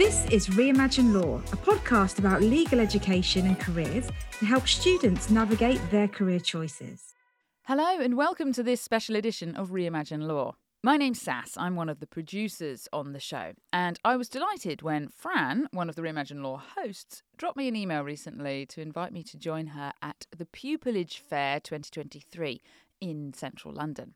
This is Reimagine Law, a podcast about legal education and careers to help students navigate their career choices. Hello, and welcome to this special edition of Reimagine Law. My name's Sass. I'm one of the producers on the show, and I was delighted when Fran, one of the Reimagine Law hosts, dropped me an email recently to invite me to join her at the Pupillage Fair 2023 in central London.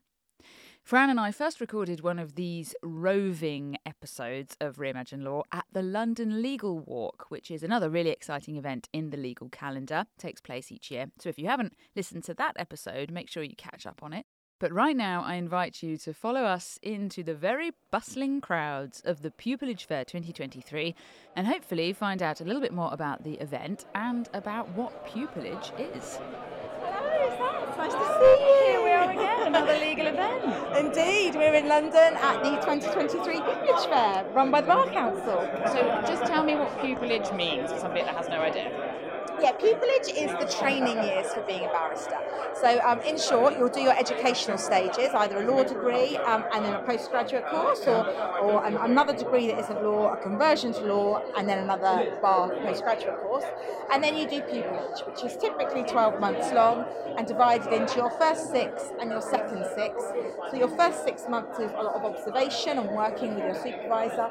Fran and I first recorded one of these roving episodes of Reimagine Law at the London Legal Walk, which is another really exciting event in the legal calendar. It takes place each year. So if you haven't listened to that episode, make sure you catch up on it. But right now, I invite you to follow us into the very bustling crowds of the Pupillage Fair 2023 and hopefully find out a little bit more about the event and about what pupillage is. Hello, It's nice to see you. Here we are again, another legal event. Indeed, we're in London at the 2023 Pupillage Fair, run by the Bar Council. So just tell me what pupillage means for somebody that has no idea. Yeah, pupillage is the training years for being a barrister. So, um, in short, you'll do your educational stages, either a law degree um, and then a postgraduate course, or, or an, another degree that isn't law, a conversion to law, and then another bar postgraduate course. And then you do pupillage, which is typically 12 months long and divided into your first six and your second six. So, your first six months is a lot of observation and working with your supervisor.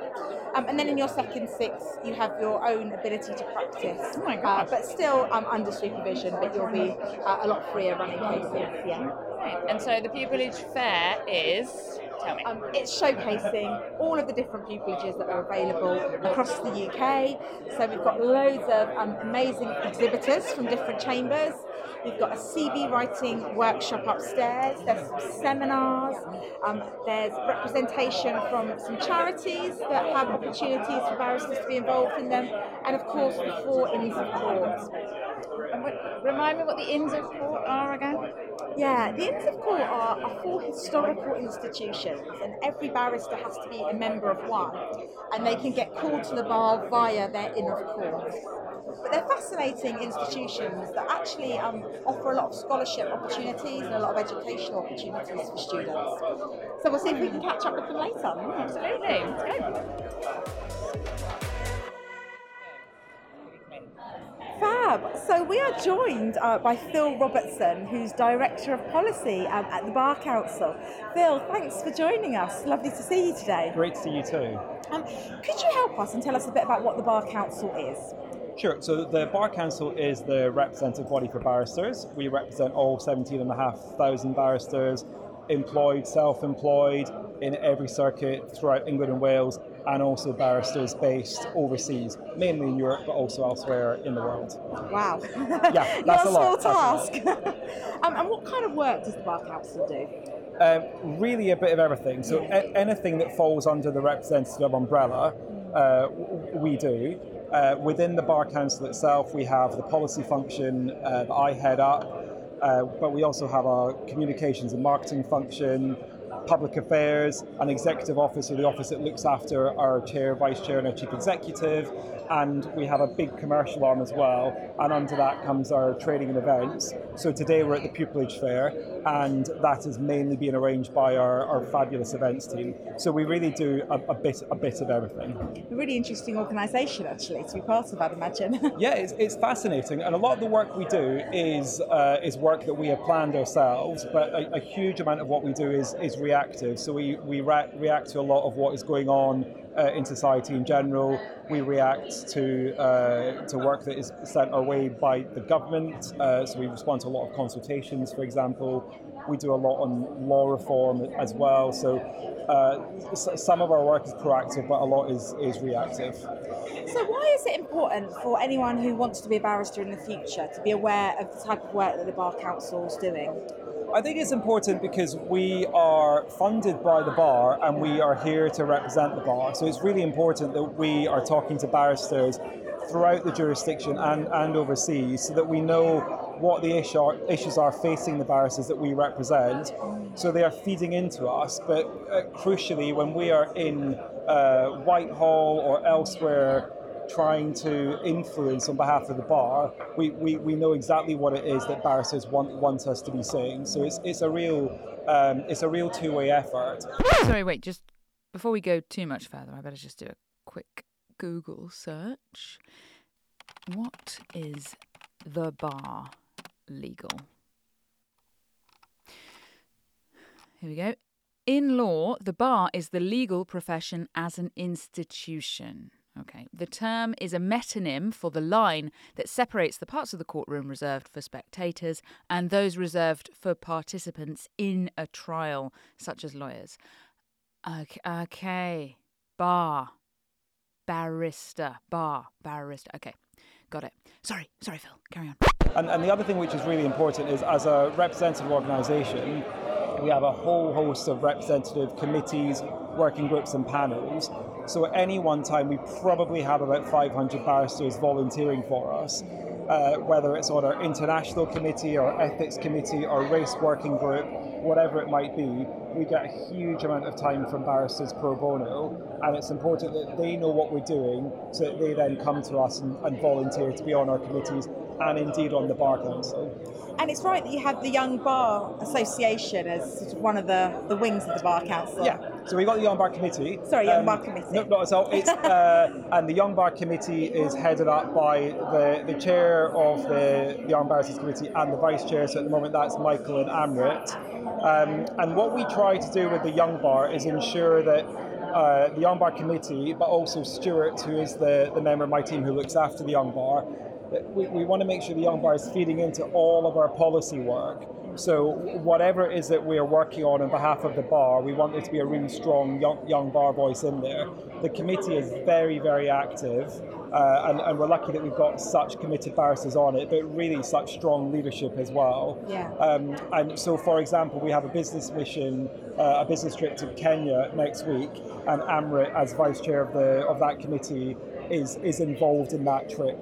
Um, and then in your second six, you have your own ability to practice. Oh my Uh, God. but still um, under supervision, but you'll be uh, a lot freer running cases. Yeah. Right. And so the pupillage fair is. Tell me. Um, it's showcasing all of the different pupillages that are available across the UK. So we've got loads of um, amazing exhibitors from different chambers. We've got a CV writing workshop upstairs. There's some seminars. Um, there's representation from some charities that have opportunities for barristers to be involved in them, and of course the four inns of court. And what- remind me what the Inns of Court are again. Yeah, the Inns of Court are, are four historical institutions, and every barrister has to be a member of one, and they can get called to the bar via their Inn of Court. But they're fascinating institutions that actually um, offer a lot of scholarship opportunities and a lot of educational opportunities for students. So we'll see if we can catch up with them later. Absolutely. Let's go. Fab. So we are joined uh, by Phil Robertson, who's Director of Policy um, at the Bar Council. Phil, thanks for joining us. Lovely to see you today. Great to see you too. Um, could you help us and tell us a bit about what the Bar Council is? Sure. So the Bar Council is the representative body for barristers. We represent all 17,500 barristers, employed, self-employed, in every circuit throughout England and Wales, and also barristers based overseas, mainly in Europe, but also elsewhere in the world. Wow. Yeah, that's a lot, that's task. um, and what kind of work does the Bar Council do? Um, really, a bit of everything. So a- anything that falls under the representative umbrella, uh, we do. Uh, within the Bar Council itself, we have the policy function uh, that I head up, uh, but we also have our communications and marketing function, public affairs, an executive office, or the office that looks after our chair, vice chair, and our chief executive, and we have a big commercial arm as well. And under that comes our trading and events. So today we're at the Pupillage Fair, and that is mainly being arranged by our, our fabulous events team. So we really do a, a bit a bit of everything. A really interesting organisation, actually, to be part of, I'd imagine. Yeah, it's, it's fascinating, and a lot of the work we do is uh, is work that we have planned ourselves. But a, a huge amount of what we do is is reactive. So we we re- react to a lot of what is going on uh, in society in general. We react to uh, to work that is sent our way by the government. Uh, so we respond to a lot of consultations, for example. We do a lot on law reform as well. So uh, some of our work is proactive, but a lot is is reactive. so, why is it important for anyone who wants to be a barrister in the future to be aware of the type of work that the Bar Council is doing? I think it's important because we are funded by the bar and we are here to represent the bar. So it's really important that we are talking to barristers throughout the jurisdiction and, and overseas so that we know what the issue are, issues are facing the barristers that we represent. So they are feeding into us. But uh, crucially, when we are in uh, Whitehall or elsewhere trying to influence on behalf of the bar, we, we, we know exactly what it is that barristers want, want us to be saying. So it's, it's a real um, it's a real two way effort. Sorry, wait, just before we go too much further, I better just do a quick Google search. What is the bar legal? Here we go. In law, the bar is the legal profession as an institution. Okay. The term is a metonym for the line that separates the parts of the courtroom reserved for spectators and those reserved for participants in a trial, such as lawyers. Okay. okay. Bar. Barrister. Bar. Barrister. Okay. Got it. Sorry. Sorry, Phil. Carry on. And, and the other thing which is really important is as a representative organisation, we have a whole host of representative committees, working groups, and panels. So at any one time, we probably have about 500 barristers volunteering for us. Uh, whether it's on our international committee or ethics committee or race working group, whatever it might be, we get a huge amount of time from barristers pro bono, and it's important that they know what we're doing so that they then come to us and, and volunteer to be on our committees and indeed on the Bar Council. And it's right that you have the Young Bar Association as sort of one of the, the wings of the Bar Council. Yeah, so we've got the Young Bar Committee. Sorry, Young um, Bar Committee. No, not all. It's, uh, and the Young Bar Committee is headed up by the, the chair of the, the Young Barristers Committee and the vice chair. So at the moment, that's Michael and Amrit. Um, and what we try to do with the Young Bar is ensure that uh, the Young Bar Committee, but also Stuart, who is the, the member of my team who looks after the Young Bar, we, we want to make sure the Young Bar is feeding into all of our policy work. So whatever it is that we are working on on behalf of the bar, we want there to be a really strong young, young bar voice in there. The committee is very, very active, uh, and, and, we're lucky that we've got such committed barristers on it, but really such strong leadership as well. Yeah. Um, and so, for example, we have a business mission, uh, a business trip to Kenya next week, and Amrit, as vice chair of the of that committee, is is involved in that trip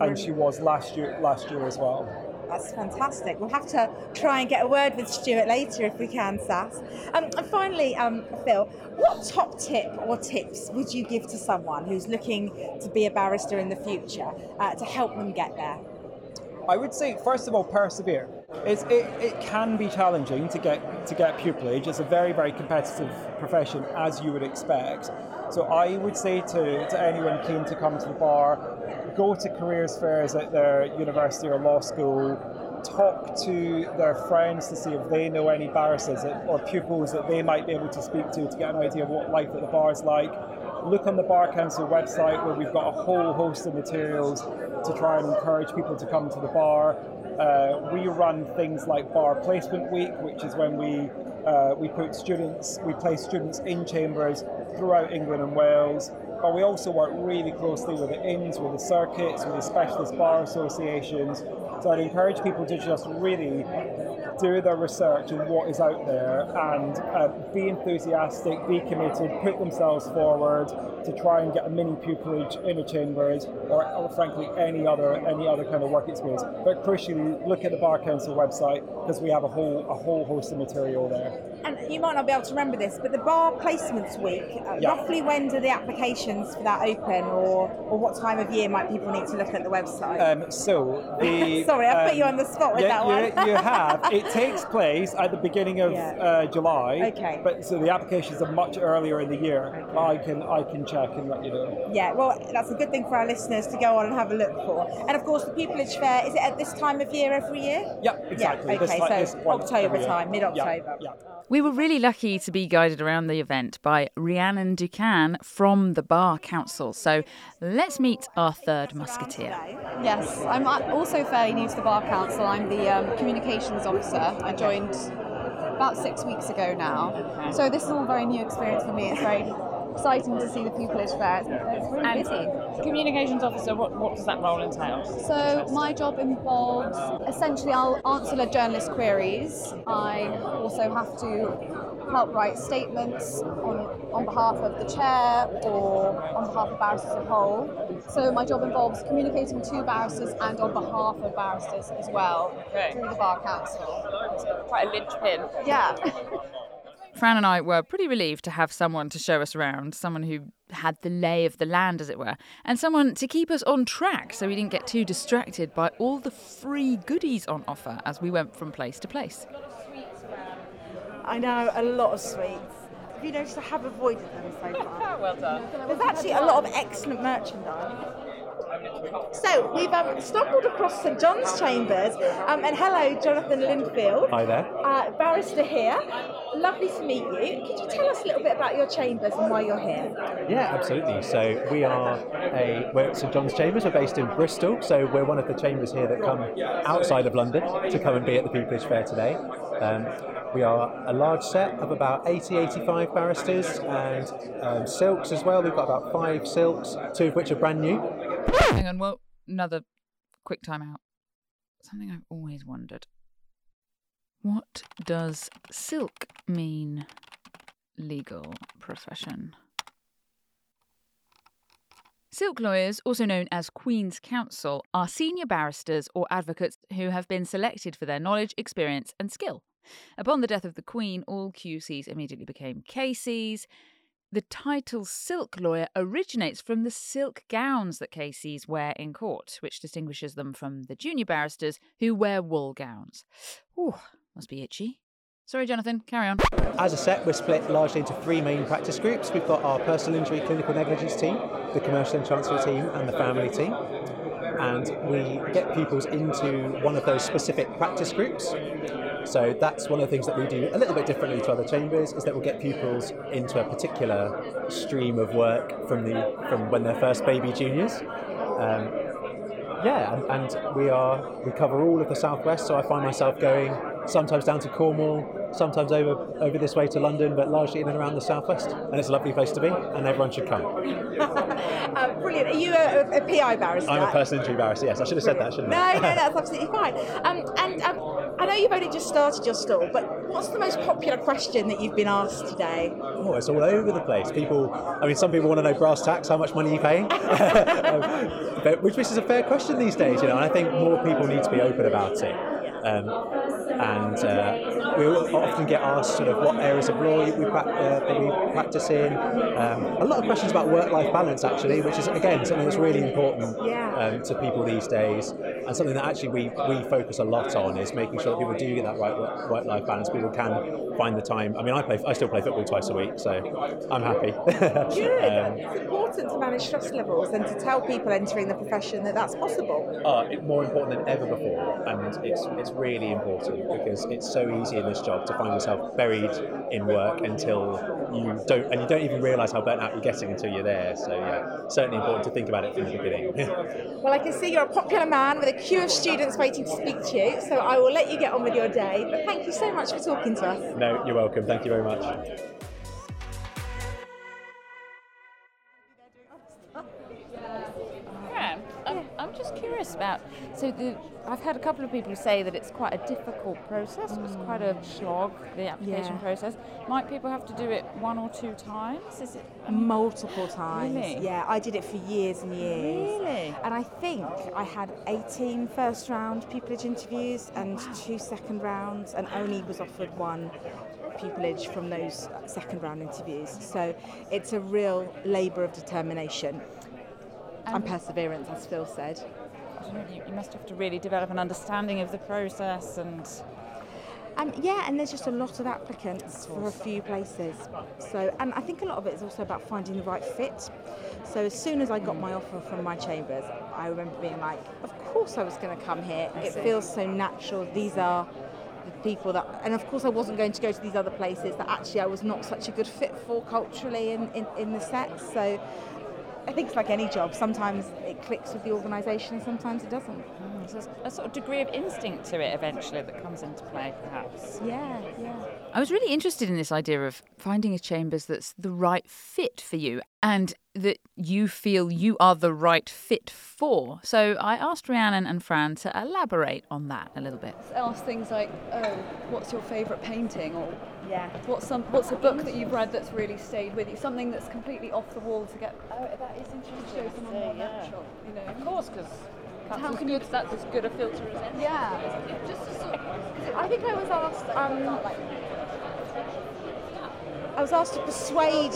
and she was last year last year as well. That's fantastic. We'll have to try and get a word with Stuart later if we can, Sass. Um, and finally, um, Phil, what top tip or tips would you give to someone who's looking to be a barrister in the future uh, to help them get there? I would say, first of all, persevere. It's, it, it can be challenging to get to get pupillage. It's a very, very competitive profession, as you would expect. So I would say to, to anyone keen to come to the bar, go to careers fairs at their university or law school, talk to their friends to see if they know any barristers or pupils that they might be able to speak to to get an idea of what life at the bar is like. Look on the Bar Council website where we've got a whole host of materials to try and encourage people to come to the bar. Uh, we run things like Bar Placement Week, which is when we uh, we put students, we place students in chambers throughout England and Wales. But we also work really closely with the inns, with the circuits, with the specialist bar associations. So I'd encourage people to just really do their research on what is out there and uh, be enthusiastic, be committed, put themselves forward to try and get a mini pupillage in a chambers or, or, frankly any other any other kind of work experience. But crucially, look at the Bar Council website because we have a whole a whole host of material there. And you might not be able to remember this, but the Bar Placements Week, uh, yeah. roughly when do the applications for that open, or or what time of year might people need to look at the website? Um, so the sorry, I um, put you on the spot with yeah, that one. you, you have. It takes place at the beginning of yeah. uh, July. Okay. But so the applications are much earlier in the year. Okay. I can I can check and let you know. Yeah, well, that's a good thing for our listeners to go on and have a look for. And of course, the pupillage fair is it at this time of year every year? Yeah, exactly. Yeah. Okay, this, so October time, mid October. Yeah. We were really lucky to be guided around the event by Rhiannon Ducan from the Bar Council. So let's meet our third musketeer. Yes, I'm also fairly new to the Bar Council. I'm the um, communications officer. I joined about six weeks ago now. So this is all very new experience for me. It's very exciting to see the pupillage fair. It's really and busy. Communications officer, what, what does that role entail? So my job involves essentially I'll answer the journalist queries. I also have to help write statements on, on behalf of the chair or on behalf of barristers as a whole. So my job involves communicating to barristers and on behalf of barristers as well okay. through the Bar Council. Quite a linchpin. Yeah. Fran and I were pretty relieved to have someone to show us around, someone who had the lay of the land, as it were, and someone to keep us on track so we didn't get too distracted by all the free goodies on offer as we went from place to place. I know, a lot of sweets. Have you noticed I have avoided them so far? well done. There's actually a lot of excellent merchandise. So we've um, stumbled across St John's Chambers, um, and hello, Jonathan Linfield. Hi there. Uh, barrister here. Lovely to meet you. Could you tell us a little bit about your chambers and why you're here? Yeah, absolutely. So we are a we're at St John's Chambers. We're based in Bristol, so we're one of the chambers here that come outside of London to come and be at the People's Fair today. Um, we are a large set of about 80, 85 barristers and um, silks as well. We've got about five silks, two of which are brand new. Hang on, well, another quick time out. Something I've always wondered. What does silk mean? Legal profession. Silk lawyers, also known as Queen's Counsel, are senior barristers or advocates who have been selected for their knowledge, experience, and skill. Upon the death of the Queen, all QCs immediately became KCs. The title silk lawyer originates from the silk gowns that KCs wear in court, which distinguishes them from the junior barristers who wear wool gowns. Ooh, must be itchy. Sorry, Jonathan, carry on. As a set, we're split largely into three main practice groups. We've got our personal injury clinical negligence team, the commercial and transfer team, and the family team. And we get pupils into one of those specific practice groups. So that's one of the things that we do a little bit differently to other chambers is that we'll get pupils into a particular stream of work from the from when they're first baby juniors. Um, yeah, and, and we are we cover all of the southwest. So I find myself going sometimes down to Cornwall, sometimes over over this way to London, but largely in and around the southwest. And it's a lovely place to be, and everyone should come. Uh, brilliant. Are you a, a, PI barrister? I'm a personal injury barrister. Yes, I should have said that, shouldn't I? no, no, that's absolutely fine. Um, and um, I know you've only just started your stall, but what's the most popular question that you've been asked today? Oh, it's all over the place. People, I mean, some people want to know brass tacks, how much money you paying, um, but, which, which is a fair question these days, you know. And I think more people need to be open about it. Um, and uh, we often get asked sort of what areas of law we, uh, that we practice in. Um, a lot of questions about work-life balance, actually, which is again something that's really important um, to people these days, and something that actually we, we focus a lot on is making sure that people do get that right work- work-life balance. People can find the time. I mean, I play, I still play football twice a week, so I'm happy. Good. Um, it's important to manage stress levels and to tell people entering the profession that that's possible. Uh, more important than ever before, and it's it's really important because it's so easy in this job to find yourself buried in work until you don't, and you don't even realise how burnt out you're getting until you're there. So yeah, certainly important to think about it from the beginning. Well, I can see you're a popular man with a queue of students waiting to speak to you, so I will let you get on with your day. But thank you so much for talking to us. no, you're welcome. Thank you very much. Yeah, I'm, I'm just curious about. So the, I've had a couple of people say that it's quite a difficult process. It's quite a mm. slog, the application Yeah. process. Might people have to do it one or two times? Is it? I mean, Multiple times. Really? Yeah, I did it for years and years. Really? And I think I had 18 first round pupillage interviews oh, and two second rounds, and only was offered one pupillage from those second round interviews. So it's a real labour of determination and perseverance, as Phil said. I don't know, you, you must have to really develop an understanding of the process and. Um, yeah, and there's just a lot of applicants for a few places. So, and I think a lot of it is also about finding the right fit. So, as soon as I got my offer from my chambers, I remember being like, "Of course, I was going to come here. It feels so natural. These are the people that." And of course, I wasn't going to go to these other places that actually I was not such a good fit for culturally in, in, in the set. So. I think it's like any job. Sometimes it clicks with the organisation, and sometimes it doesn't. So there's a sort of degree of instinct to it eventually that comes into play, perhaps. Yeah, yeah. I was really interested in this idea of finding a chambers that's the right fit for you and that you feel you are the right fit for. So I asked Rhiannon and Fran to elaborate on that a little bit. Ask things like, oh, what's your favourite painting? Or Yeah. what's some what's a book that you've read that's really stayed with you? Something that's completely off the wall to get Oh, that is interesting. To show someone more natural, you know. Of course, because that's, How as can you- that's as good a filter as any. Yeah. Just to sort of, I think I was asked. Um, I was asked to persuade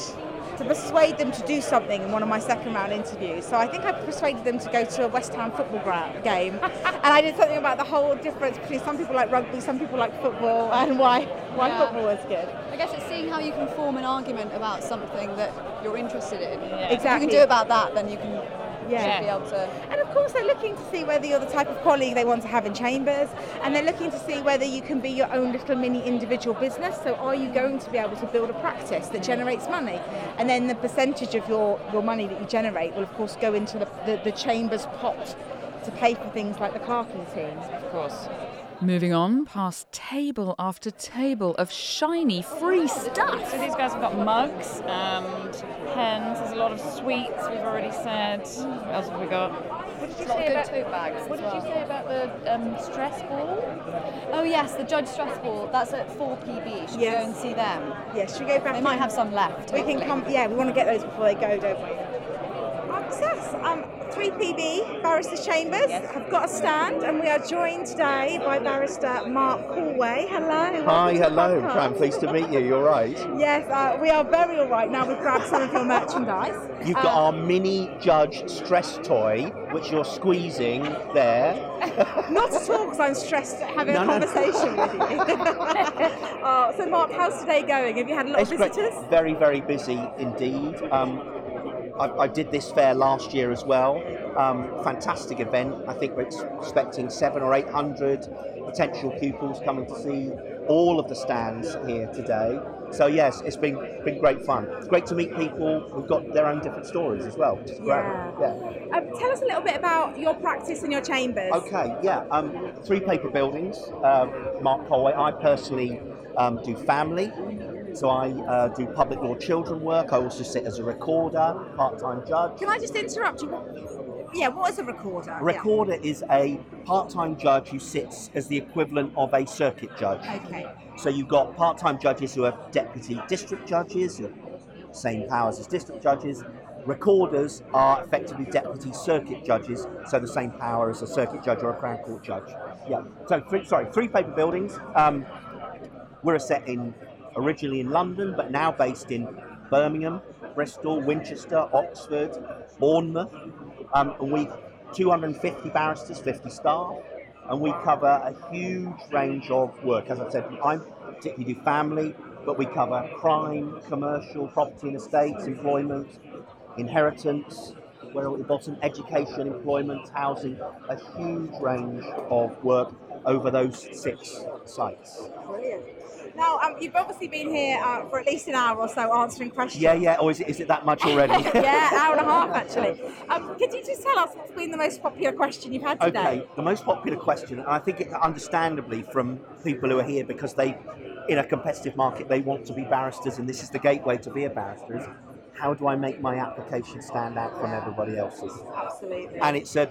to persuade them to do something in one of my second round interviews. So I think I persuaded them to go to a West Ham football ground, game, and I did something about the whole difference between some people like rugby, some people like football, and why why Yeah. football was good. I guess it's seeing how you can form an argument about something that you're interested in. If you can do about that, then you can Yeah. should be able to. And of course, they're looking to see whether you're the type of colleague they want to have in chambers, and they're looking to see whether you can be your own little mini individual business. So, are you going to be able to build a practice that generates money? And then the percentage of your, your money that you generate will, of course, go into the, the, the chambers pot to pay for things like the parking teams. Of course. Moving on past table after table of shiny free stuff. So these guys have got mugs and pens. There's a lot of sweets. We've already said. What else have we got? What did you of say good about? tote bags. What as did you say about the um, stress ball? Oh yes, the Judge Stress Ball. That's at 4 PB. Should we go and see them? Yes, should we go back? They might have some left. We can come. Yeah, we want to get those before they go, don't we? Um, Seth, um, 3PB, Barrister Chambers, have got a stand, and we are joined today by Barrister Mark Callway. Hello. Hi, welcome to the hello. podcast. I'm pleased to meet you. You're right. Yes, uh, we are very all right now. We've grabbed some of your merchandise. You've got Uh, our mini judge stress toy, which you're squeezing there. Not at all, because I'm stressed having No, a no. conversation with you. uh, so, Mark, how's today going? Have you had a lot It's of great. visitors? Very, very busy indeed. Um, I, I did this fair last year as well. Um, fantastic event. I think we're expecting seven or eight hundred potential pupils coming to see all of the stands here today. So yes, it's been been great fun. It's great to meet people who've got their own different stories as well. Which is great. Yeah. yeah. Um, tell us a little bit about your practice and your chambers. Okay, yeah. Um, three paper buildings. Uh, Mark Colway. I personally um, do family, so I uh, do public law children work. I also sit as a recorder, part-time judge. Can I just interrupt you? Yeah, what is a recorder? A recorder is a part-time judge who sits as the equivalent of a circuit judge. Okay. So you've got part-time judges who are deputy district judges, who have same powers as district judges. Recorders are effectively deputy circuit judges, so the same power as a circuit judge or a Crown Court judge. Yeah. So three, sorry, three paper buildings. Um, we're a set in originally in London, but now based in Birmingham, Bristol, Winchester, Oxford, Bournemouth, um, and we 250 barristers, 50 staff, and we cover a huge range of work. As I said, I particularly do family, but we cover crime, commercial, property and estates, employment, inheritance. We're at the bottom, education, employment, housing, a huge range of work over those six sites. Brilliant. Now, um, you've obviously been here uh, for at least an hour or so answering questions. Yeah, yeah. Or is it, is it that much already? yeah, an hour and a half actually. Um, could you just tell us what's been the most popular question you've had today? Okay, the most popular question, and I think it understandably from people who are here because they, in a competitive market, they want to be barristers, and this is the gateway to be a barrister. How do I make my application stand out from everybody else's? Absolutely. And it's a,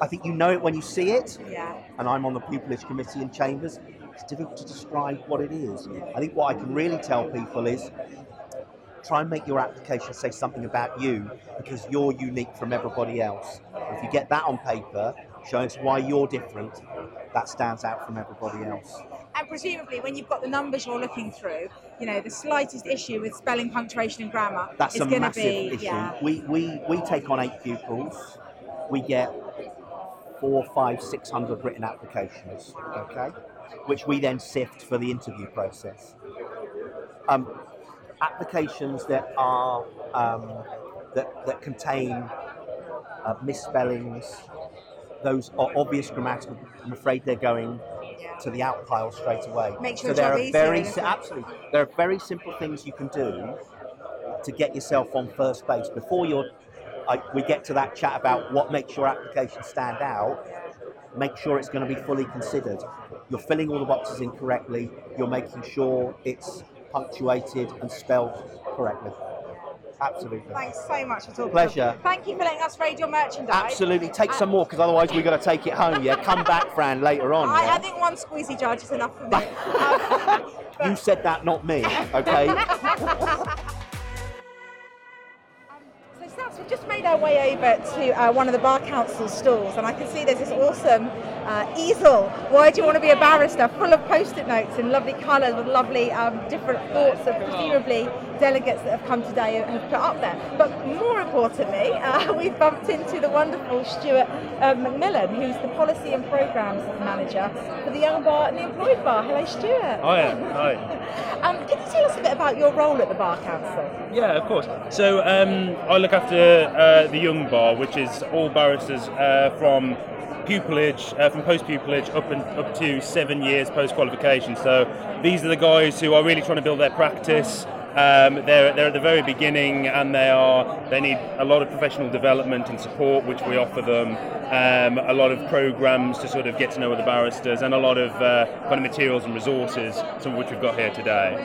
I think you know it when you see it, yeah. and I'm on the pupillage committee in Chambers. It's difficult to describe what it is. I think what I can really tell people is try and make your application say something about you because you're unique from everybody else. If you get that on paper, showing us why you're different, that stands out from everybody else. Presumably, when you've got the numbers you're looking through, you know, the slightest issue with spelling, punctuation, and grammar That's is going to be issue. yeah. We, we, we take on eight pupils. We get four, five, six hundred written applications, okay, which we then sift for the interview process. Um, applications that are um, that, that contain uh, misspellings, those are obvious grammatical. I'm afraid they're going to the out pile straight away. Makes so there are very si- absolutely there are very simple things you can do to get yourself on first base before you're. I, we get to that chat about what makes your application stand out. Make sure it's going to be fully considered. You're filling all the boxes in correctly. You're making sure it's punctuated and spelled correctly. Absolutely. Thanks so much for talking. Pleasure. Thank you for letting us raid your merchandise. Absolutely. Take some more because otherwise we've got to take it home. Yeah. Come back, Fran, later on. I, yeah? I think one squeezy judge is enough for me. Um, You said that, not me. Okay. So, Sass, we've just made our way over to uh, one of the Bar Council stalls, and I can see there's this awesome uh, easel. Why do you want to be a barrister? Full of post-it notes in lovely colours with lovely um, different thoughts of presumably delegates that have come today have put up there. But more importantly, uh, we've bumped into the wonderful Stuart uh, McMillan, who's the Policy and Programmes Manager for the Young Bar and the Employed Bar. Hello, Stuart. Hi. Hi. Um, can you tell us a bit about your role at the Bar Council? Yeah, of course. So um, I look after uh, the Young Bar, which is all barristers uh, from pupillage, uh, from post pupillage up and up to seven years post qualification. So these are the guys who are really trying to build their practice. Um, they're, they're at the very beginning and they are they need a lot of professional development and support which we offer them um, a lot of programs to sort of get to know other barristers and a lot of uh, kind of materials and resources some of which we've got here today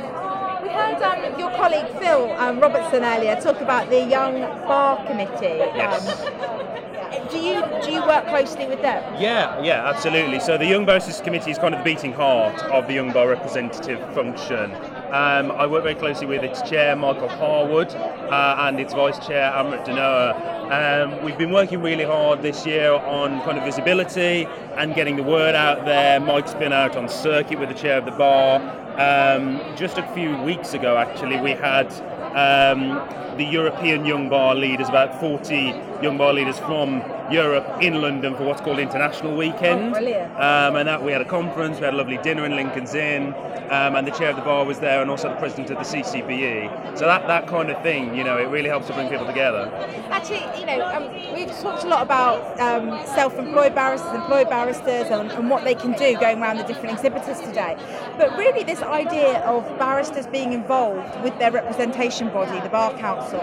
We heard um, your colleague Phil um, Robertson earlier talk about the Young Bar Committee. Yes. Um, do you do you work closely with them? Yeah, yeah, absolutely. So the Young Barristers Committee is kind of the beating heart of the Young Bar representative function. Um, I work very closely with its chair, Michael Harwood, uh, and its vice chair, Amrit Dhanoa. Um, we've been working really hard this year on kind of visibility and getting the word out there. Mike's been out on circuit with the chair of the bar. Um, just a few weeks ago, actually, we had um, the European Young Bar leaders, about 40 Young Bar leaders from Europe in London for what's called International Weekend. Oh. Um, and that we had a conference, we had a lovely dinner in Lincoln's Inn, um, and the chair of the bar was there, and also the president of the CCBE. So that, that kind of thing, you know, it really helps to bring people together. Actually, you know, um, we've talked a lot about um, self-employed barristers, employed barristers, and, and what they can do going around the different exhibitors today. But really, this idea of barristers being involved with their representation body, the Bar Council,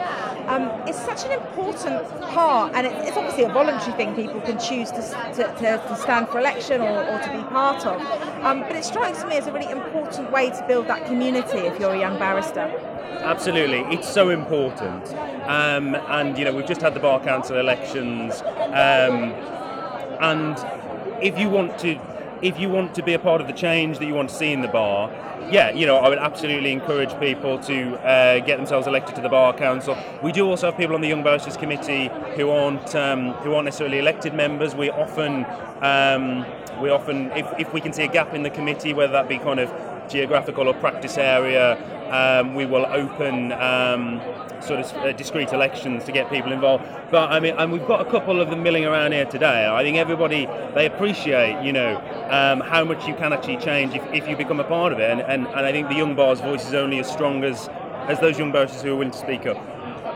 um, is such an important part, and it, it's obviously a voluntary thing people can choose to, to, to, to stand for election or, or to be part of. Um, but it strikes me as a really important way to build that community if you're a young barrister. Absolutely, it's so important. Um, and you know, we've just had the bar council elections, um, and if you want to, if you want to be a part of the change that you want to see in the bar, yeah, you know, I would absolutely encourage people to uh, get themselves elected to the bar council. We do also have people on the Young Barristers Committee who aren't um, who aren't necessarily elected members. We often um, we often, if, if we can see a gap in the committee, whether that be kind of geographical or practice area, um, we will open um, sort of uh, discrete elections to get people involved. But I mean, and we've got a couple of them milling around here today. I think everybody they appreciate, you know, um, how much you can actually change if, if you become a part of it. And, and, and I think the young bar's voice is only as strong as as those young barristers who are willing to speak up.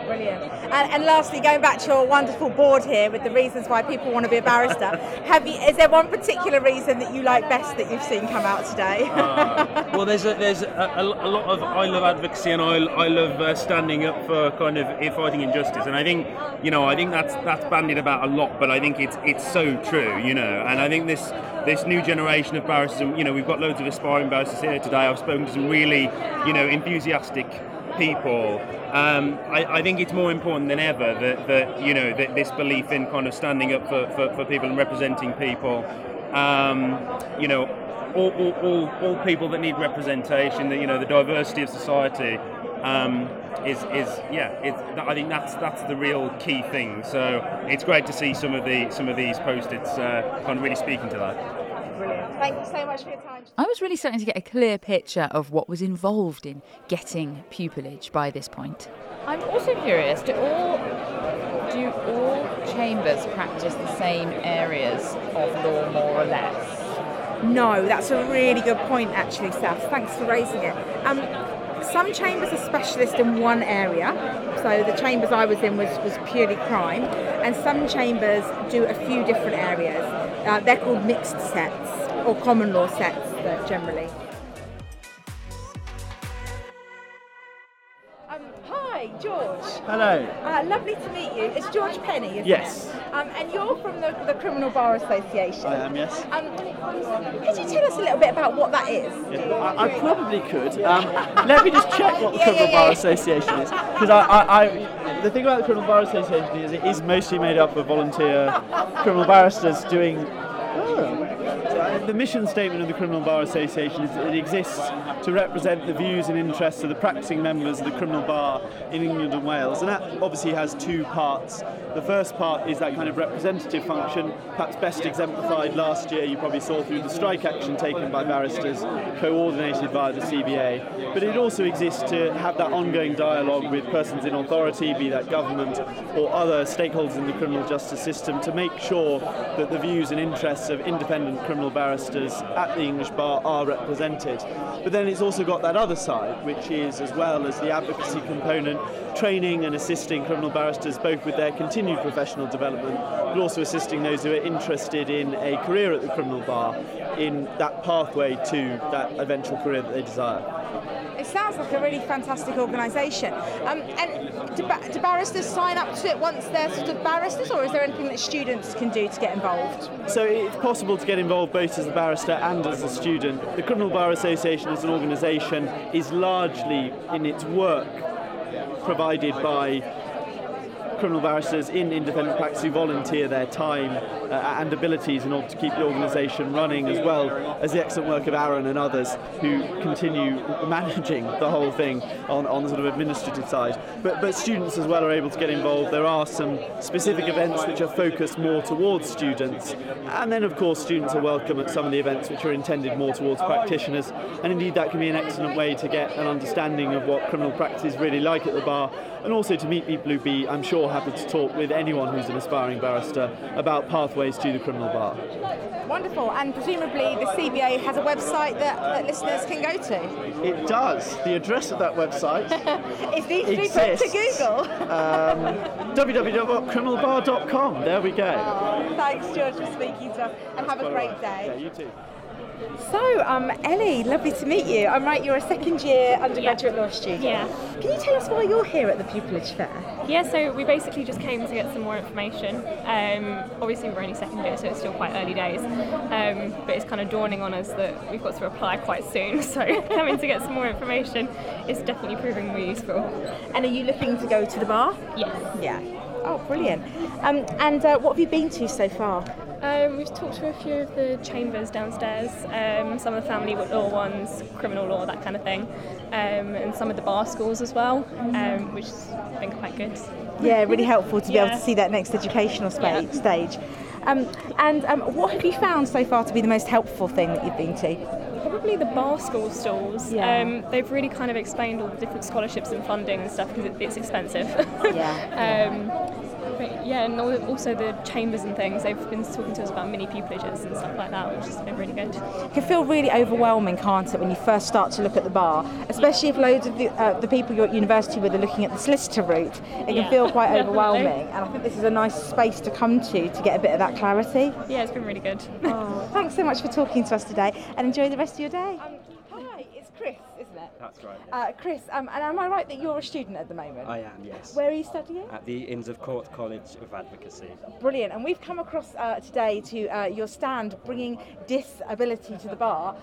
Brilliant. And, and lastly, going back to your wonderful board here with the reasons why people want to be a barrister, have you? Is there one particular reason that you like best that you've seen come out today? Uh, well, there's a, there's a, a, a lot of I love advocacy and I, I love uh, standing up for kind of uh, fighting injustice, and I think you know I think that's that's bandied about a lot, but I think it's it's so true, you know, and I think this this new generation of barristers, you know, we've got loads of aspiring barristers here today. I've spoken to some really you know enthusiastic people. Um, I, I, think it's more important than ever that, that you know that this belief in kind of standing up for, for, for people and representing people. Um, you know, all, all, all, all, people that need representation. That you know, the diversity of society um, is is yeah. I think that's that's the real key thing. So it's great to see some of the some of these post-its uh, kind of really speaking to that. Brilliant. Thank you so much for your time. I was really starting to get a clear picture of what was involved in getting pupillage by this point. I'm also curious, do all do all chambers practice the same areas of law more or less? No, that's a really good point actually, Seth. Thanks for raising it. Um, some chambers are specialist in one area. So the chambers I was in was, was purely crime, and some chambers do a few different areas. Uh, they're called mixed sets or common law sets generally. Hello. Uh, lovely to meet you. It's George Penny, isn't Yes. it? Um, and you're from the, the Criminal Bar Association. I am, yes. Um, could you tell us a little bit about what that is? I, I probably could. Um, let me just check what the Yeah, Criminal yeah, Bar yeah. Association is. Because I, I, I, the thing about the Criminal Bar Association is it is mostly made up of volunteer criminal barristers doing Uh, The mission statement of the Criminal Bar Association is that it exists to represent the views and interests of the practicing members of the criminal bar in England and Wales, and that obviously has two parts. The first part is that kind of representative function, perhaps best exemplified last year, you probably saw through the strike action taken by barristers, coordinated by the CBA. But it also exists to have that ongoing dialogue with persons in authority, be that government or other stakeholders in the criminal justice system, to make sure that the views and interests of independent criminal barristers at the English bar are represented. But then it's also got that other side, which is, as well as the advocacy component, training and assisting criminal barristers both with their continued professional development, but also assisting those who are interested in a career at the criminal bar in that pathway to that eventual career that they desire. It sounds like a really fantastic organisation. Um, and do, do barristers sign up to it once they're sort of barristers, or is there anything that students can do to get involved? So it's possible to get involved both as a barrister and as a student. The Criminal Bar Association as an organisation is largely in its work provided by criminal barristers in independent practice who volunteer their time uh, and abilities in order to keep the organisation running, as well as the excellent work of Aaron and others who continue managing the whole thing on, on the sort of administrative side. But, but students as well are able to get involved. There are some specific events which are focused more towards students, and then of course students are welcome at some of the events which are intended more towards practitioners. And indeed, that can be an excellent way to get an understanding of what criminal practice is really like at the bar, and also to meet people who'd be, I'm sure, happy to talk with anyone who's an aspiring barrister about pathways to the criminal bar. Wonderful. And presumably the CBA has a website that, that listeners can go to. It does. The address of that website to be put to Google. um, www.criminalbar.com. There we go. Oh, thanks, George, for speaking to us, and have a great day. Yeah, you too. So, um, Ellie, lovely to meet you. I'm right, you're a second year undergraduate law student. Yeah. Can you tell us why you're here at the Pupillage Fair? Yeah, so we basically just came to get some more information. Um, obviously, we're only second year, so it's still quite early days. Um, but it's kind of dawning on us that we've got to apply quite soon. So coming to get some more information is definitely proving more useful. And are you looking to go to the bar? Yes. Yeah. Oh, brilliant. Um, and uh, what have you been to so far? Um, we've talked to a few of the chambers downstairs, um, some of the family law ones, criminal law, that kind of thing, um, and some of the bar schools as well, um, which has been quite good. Yeah, really helpful to be able to see that next educational spa- Yeah. stage. Um, and what have you found so far to be the most helpful thing that you've been to? Probably the bar school stalls. Yeah. Um, they've really kind of explained all the different scholarships and funding and stuff because it, it's expensive. Yeah. um, but yeah, and also the chambers and things. They've been talking to us about mini pupillages and stuff like that, which has been really good. It can feel really overwhelming, can't it, when you first start to look at the bar, especially if loads of the, uh, the people you're at university with are looking at the solicitor route. It can Yeah, feel quite overwhelming, and I think this is a nice space to come to to get a bit of that clarity. Yeah, it's been really good. Oh, thanks so much for talking to us today, and enjoy the rest of your day. hi, it's Chris? That's right. Uh, Chris, um, and am I right that you're a student at the moment? I am, yes. Where are you studying? At the Inns of Court College of Advocacy. Brilliant. And we've come across uh, today to uh, your stand bringing disability to the bar.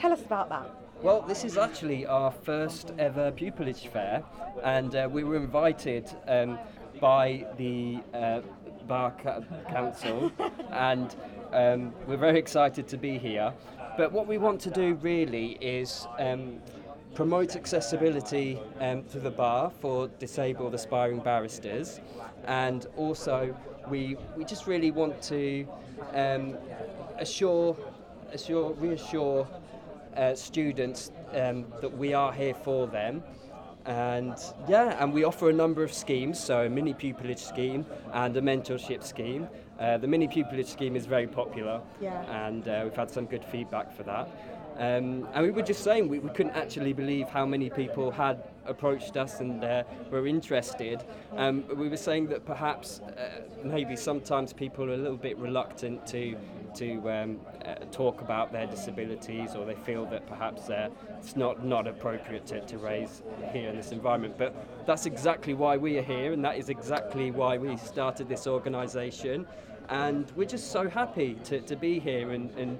Tell us about that. Well, this is actually our first ever pupillage fair, and uh, we were invited um, by the uh, Bar Ca- Council, and um, we're very excited to be here. But what we want to do really is um, promote accessibility um, to the bar for disabled aspiring barristers, and also we we just really want to um, assure, assure, reassure uh, students um, that we are here for them. And yeah, and we offer a number of schemes, so a mini pupillage scheme and a mentorship scheme. Uh, the mini pupillage scheme is very popular, Yeah. and uh, we've had some good feedback for that. Um, and we were just saying we, we couldn't actually believe how many people had approached us and uh, were interested. Um, we were saying that perhaps uh, maybe sometimes people are a little bit reluctant to to um, uh, talk about their disabilities or they feel that perhaps uh, it's not, not appropriate to, to raise here in this environment. But that's exactly why we are here and that is exactly why we started this organisation. And we're just so happy to, to be here and, and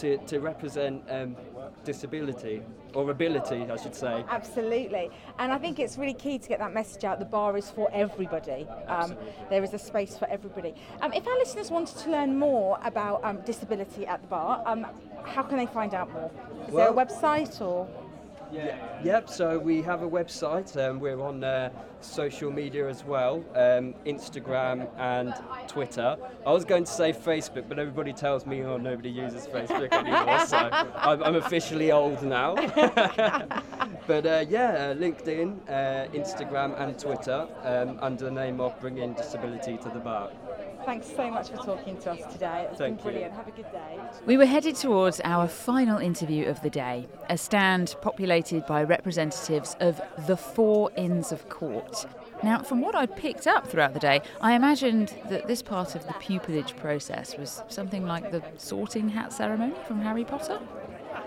to, to represent um, disability. or ability, I should say. Absolutely. And I think it's really key to get that message out. The bar is for everybody. Um, there is a space for everybody. Um, if our listeners wanted to learn more about um, disability at the bar, um, how can they find out more? Is Well- there a website or? Yep, so we have a website. Um, we're on uh, social media as well um, Instagram and Twitter. I was going to say Facebook, but everybody tells me, oh, nobody uses Facebook anymore, so I'm, I'm officially old now. but uh, yeah, uh, LinkedIn, uh, Instagram, and Twitter um, under the name of Bringing Disability to the Bar. Thanks so much for talking to us today. It's Thank been you. brilliant. Have a good day. We were headed towards our final interview of the day, a stand populated by representatives of the four Inns of Court. Now, from what I'd picked up throughout the day, I imagined that this part of the pupillage process was something like the sorting hat ceremony from Harry Potter.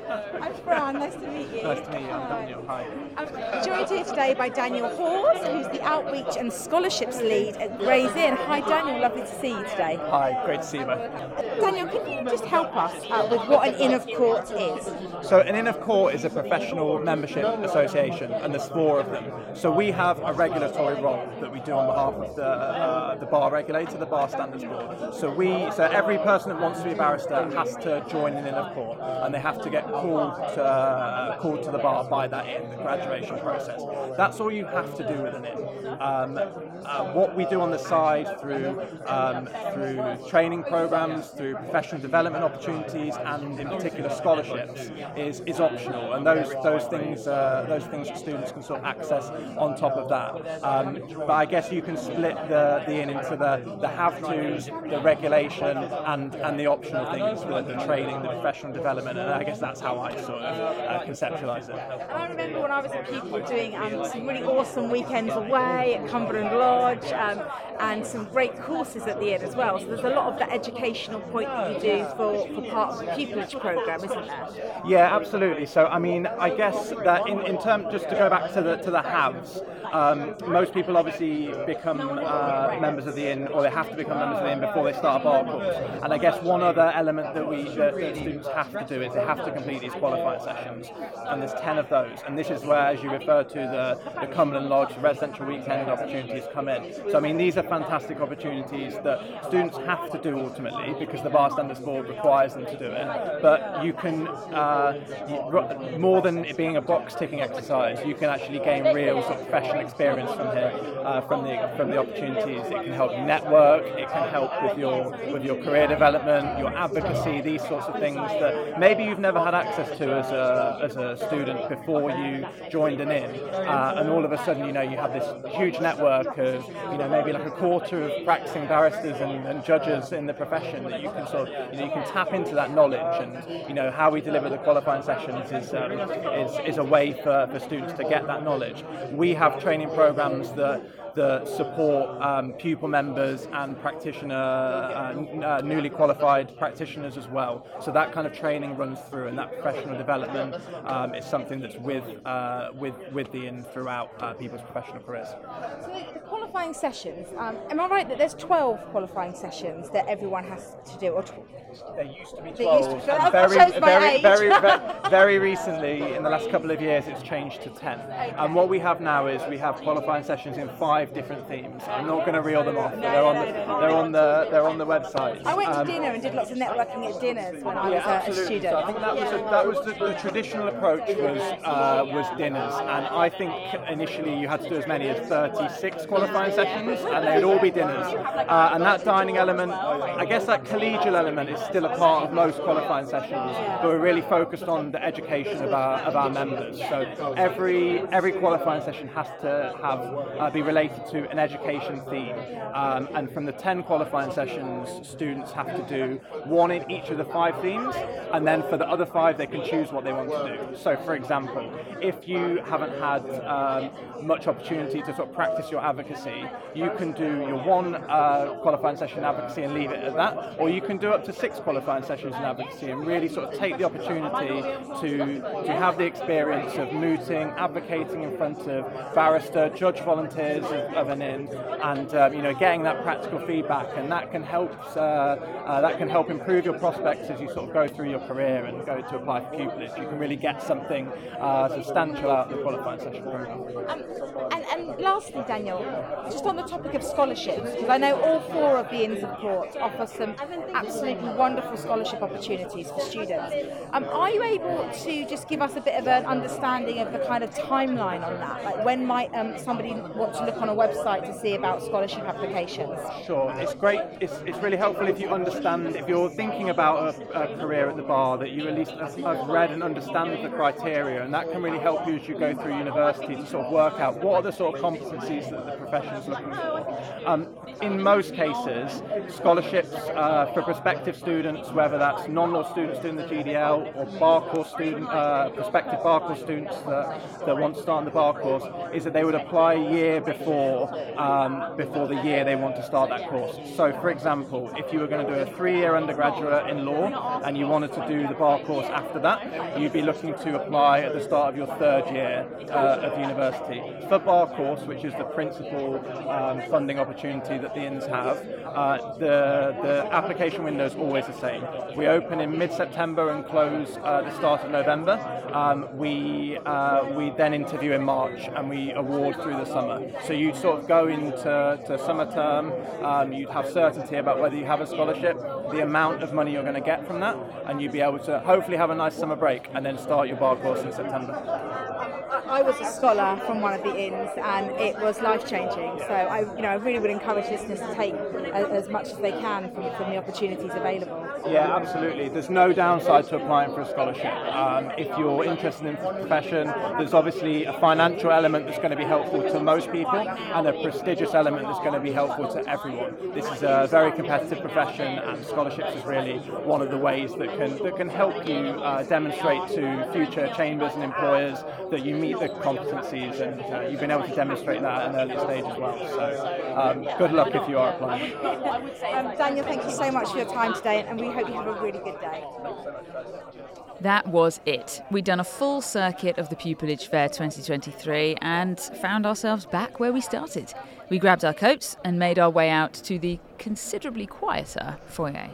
I'm Fran. Nice to meet you. Nice to meet you. I'm Daniel. Hi. I'm joined here today by Daniel Hawes, who's the Outreach and Scholarships Lead at Gray's Inn. Hi, Daniel. Lovely to see you today. Hi, great to see you both. Daniel, can you just help us uh, with what an Inn of Court is? So, an Inn of Court is a professional membership association, and there's four of them. So, we have a regulatory role that we do on behalf of the, uh, the bar regulator, the Bar Standards Board. So, we, so every person that wants to be a barrister has to join an Inn of Court, and they have to get called to, uh, called to the bar by that inn, the graduation process. That's all you have to do with an inn. Um, uh, what we do on the side through um, through training programs, through professional development opportunities, and in particular scholarships, is, is optional, and those those things uh, those things students can sort of access on top of that. Um, but I guess you can split the, the inn into the, the have tos, the regulation, and and the optional things, the, the training, the professional development, and I guess that's how I sort of uh, conceptualize it. And I remember when I was a pupil doing um, some really awesome weekends away at Cumberland Lodge um, and some great courses at the inn as well. So there's a lot of that educational point that you do for, for part of the pupillage programme, isn't there? Yeah, absolutely. So, I mean, I guess that in, in terms, just to go back to the to the haves, um, most people obviously become uh, members of the inn, or they have to become members of the inn before they start a bar course. And I guess one other element that we that, that students have to do is they have to complete these qualifying sessions, and there's ten of those. And this is where, as you refer to, the the Cumberland Lodge residential weekend opportunities come in. So, I mean, these are fantastic opportunities that students have to do ultimately because the Bar Standards Board requires them to do it. But you can, uh, more than it being a box ticking exercise, you can actually gain real sort of professional experience from here, uh, from the from the opportunities. It can help you network. It can help with your with your career development, your advocacy, these sorts of things that maybe you've never had access to as a as a student before you joined an inn, uh, and all of a sudden, you know, you have this huge network of, you know, maybe like a quarter of practicing barristers and, and judges in the profession that you can sort of, you know, you can tap into that knowledge, and you know how we deliver the qualifying sessions is um, is, is a way for, for students to get that knowledge. We have training programs that that support um, pupil members and practitioner, uh, uh, newly qualified practitioners as well. So that kind of training runs through, and that professional development um, is something that's with uh, with with the inn throughout uh, people's professional careers. So the qualifying sessions, um, am I right that there's 12 qualifying sessions that everyone has to do? Or tw- There used to be There used to 12. be- and very, very, very, ve- very recently, in the last couple of years, it's changed to 10. And what we have now is we have qualifying sessions in five different themes. I'm not going to reel them off, but they're on the, they're on the, they're on the website. I went to Um, dinner and did lots of networking at dinners when I was yeah, a, a student. So I think that was, a, that was the, the traditional approach was uh, was dinners, and I think initially you had to do as many as 36 qualifying sessions, and they'd all be dinners. Uh, and that dining element, I guess that collegial element is still a part of most qualifying sessions, but we're really focused on the education of our of our members. So every every qualifying session has to have uh, be related to an education theme, um, and from the 10 qualifying sessions, students have to do one in each of the five themes, and then for the other five, they can choose what they want to do. So, for example, if you haven't had um, much opportunity to sort of practice your advocacy, advocacy, you can do your one uh, qualifying session advocacy and leave it at that, or you can do up to six qualifying sessions in advocacy and really sort of take the opportunity to, to have the experience of mooting, advocating in front of barrister, judge volunteers of, of an inn, and um, you know getting that practical feedback, and that can help uh, uh, that can help improve your prospects as you sort of go through your career and go to apply for pupillage. You can really get something uh, substantial out of the qualifying session program. Um, and, and lastly, Daniel, just on the topic of scholarships, because I know all four of the Inns of Court offer some absolutely wonderful scholarship opportunities for students. Um, are you able to just give us a bit of an understanding of the kind of timeline on that? Like when might um, somebody want to look on a website to see about scholarship applications? Sure, it's great. It's, it's really helpful if you understand, if you're thinking about a, a career at the bar, that you at least have, read and understand the criteria, and that can really help you as you go through university to sort of work out what are the sort of competencies that the profession is looking for. Um, in most cases, scholarships uh, for prospective students, whether that's non-law students doing the GDL or bar course student, uh, prospective bar course students that, that want to start on the bar course, is that they would apply a year before um, before the year they want to start that course. So, for example, if you were going to do a three-year undergraduate in law and you wanted to do the bar course after that, you'd be looking to apply at the start of your third year uh, of university. For bar course, which is the principal um, funding opportunity that the inns have, uh, the, the application window is always the same. We open in mid-September and close uh, the start of November. Um, we, uh, we then interview in March and we award through the summer. So you sort of go into to summer term, um, you'd have certainty about whether you have a scholarship, the amount of money you're going to get from that, and you'd be able to hopefully have a nice summer break and then start your bar course in September. I was a scholar from one of the inns, and it was life changing. So I, you know, I really would encourage listeners to take as much as they can from, from the opportunities available. Yeah, absolutely. There's no downside to applying for a scholarship. Um, if you're interested in the profession, there's obviously a financial element that's going to be helpful to most people, and a prestigious element that's going to be helpful to everyone. This is a very competitive profession, and scholarships is really one of the ways that can that can help you uh, demonstrate to future chambers and employers that you meet the competencies, and uh, you've been able to demonstrate that at an early stage as well. So, um, good luck if you are applying. Um, Daniel, thank you so much for your time today, and we hope you have a really good day. That was it. We'd done a full circuit of the Pupillage Fair 2023 and found ourselves back where we started. We grabbed our coats and made our way out to the considerably quieter foyer.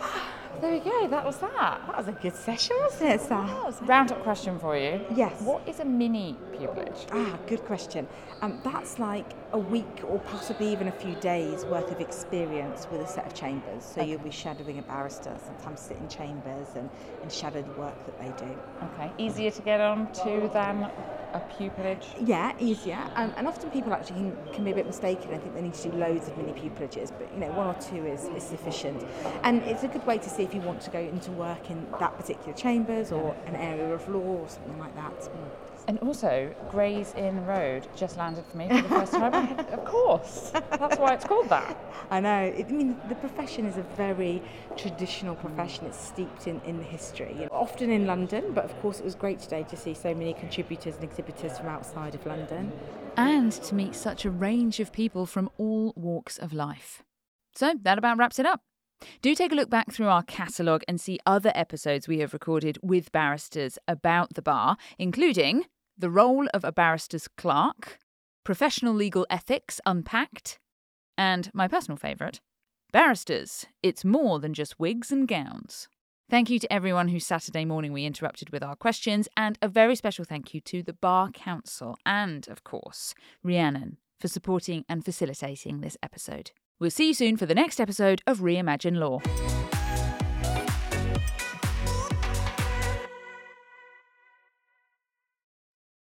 There we go, that was that. That was a good session, wasn't it, Sass? Round up question for you. Yes. What is a mini pupillage? Ah, good question. Um, that's like a week or possibly even a few days worth of experience with a set of chambers. So Okay. you'll be shadowing a barrister, sometimes sit in chambers and, and shadow the work that they do. Okay, easier to get on to than a pupillage? Yeah, easier. Um, and often people actually can, can be a bit mistaken. I think they need to do loads of mini pupillages, but you know, one or two is, is sufficient. And it's a good way to see if you want to go into work in that particular chambers or an area of law or something like that. And also, Gray's Inn Road just landed for me for the first time. of course, that's why it's called that. I know. It, I mean, the profession is a very traditional hmm. profession. It's steeped in, in the history. You know, often in London, but of course, it was great today to see so many contributors and exhibitors from outside of London. And to meet such a range of people from all walks of life. So that about wraps it up. Do take a look back through our catalogue and see other episodes we have recorded with barristers about the bar, including the role of a barrister's clerk, professional legal ethics unpacked, and my personal favourite, barristers. It's more than just wigs and gowns. Thank you to everyone whose Saturday morning we interrupted with our questions, and a very special thank you to the Bar Council and, of course, Rhiannon for supporting and facilitating this episode. We'll see you soon for the next episode of Reimagine Law.